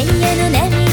永遠の涙。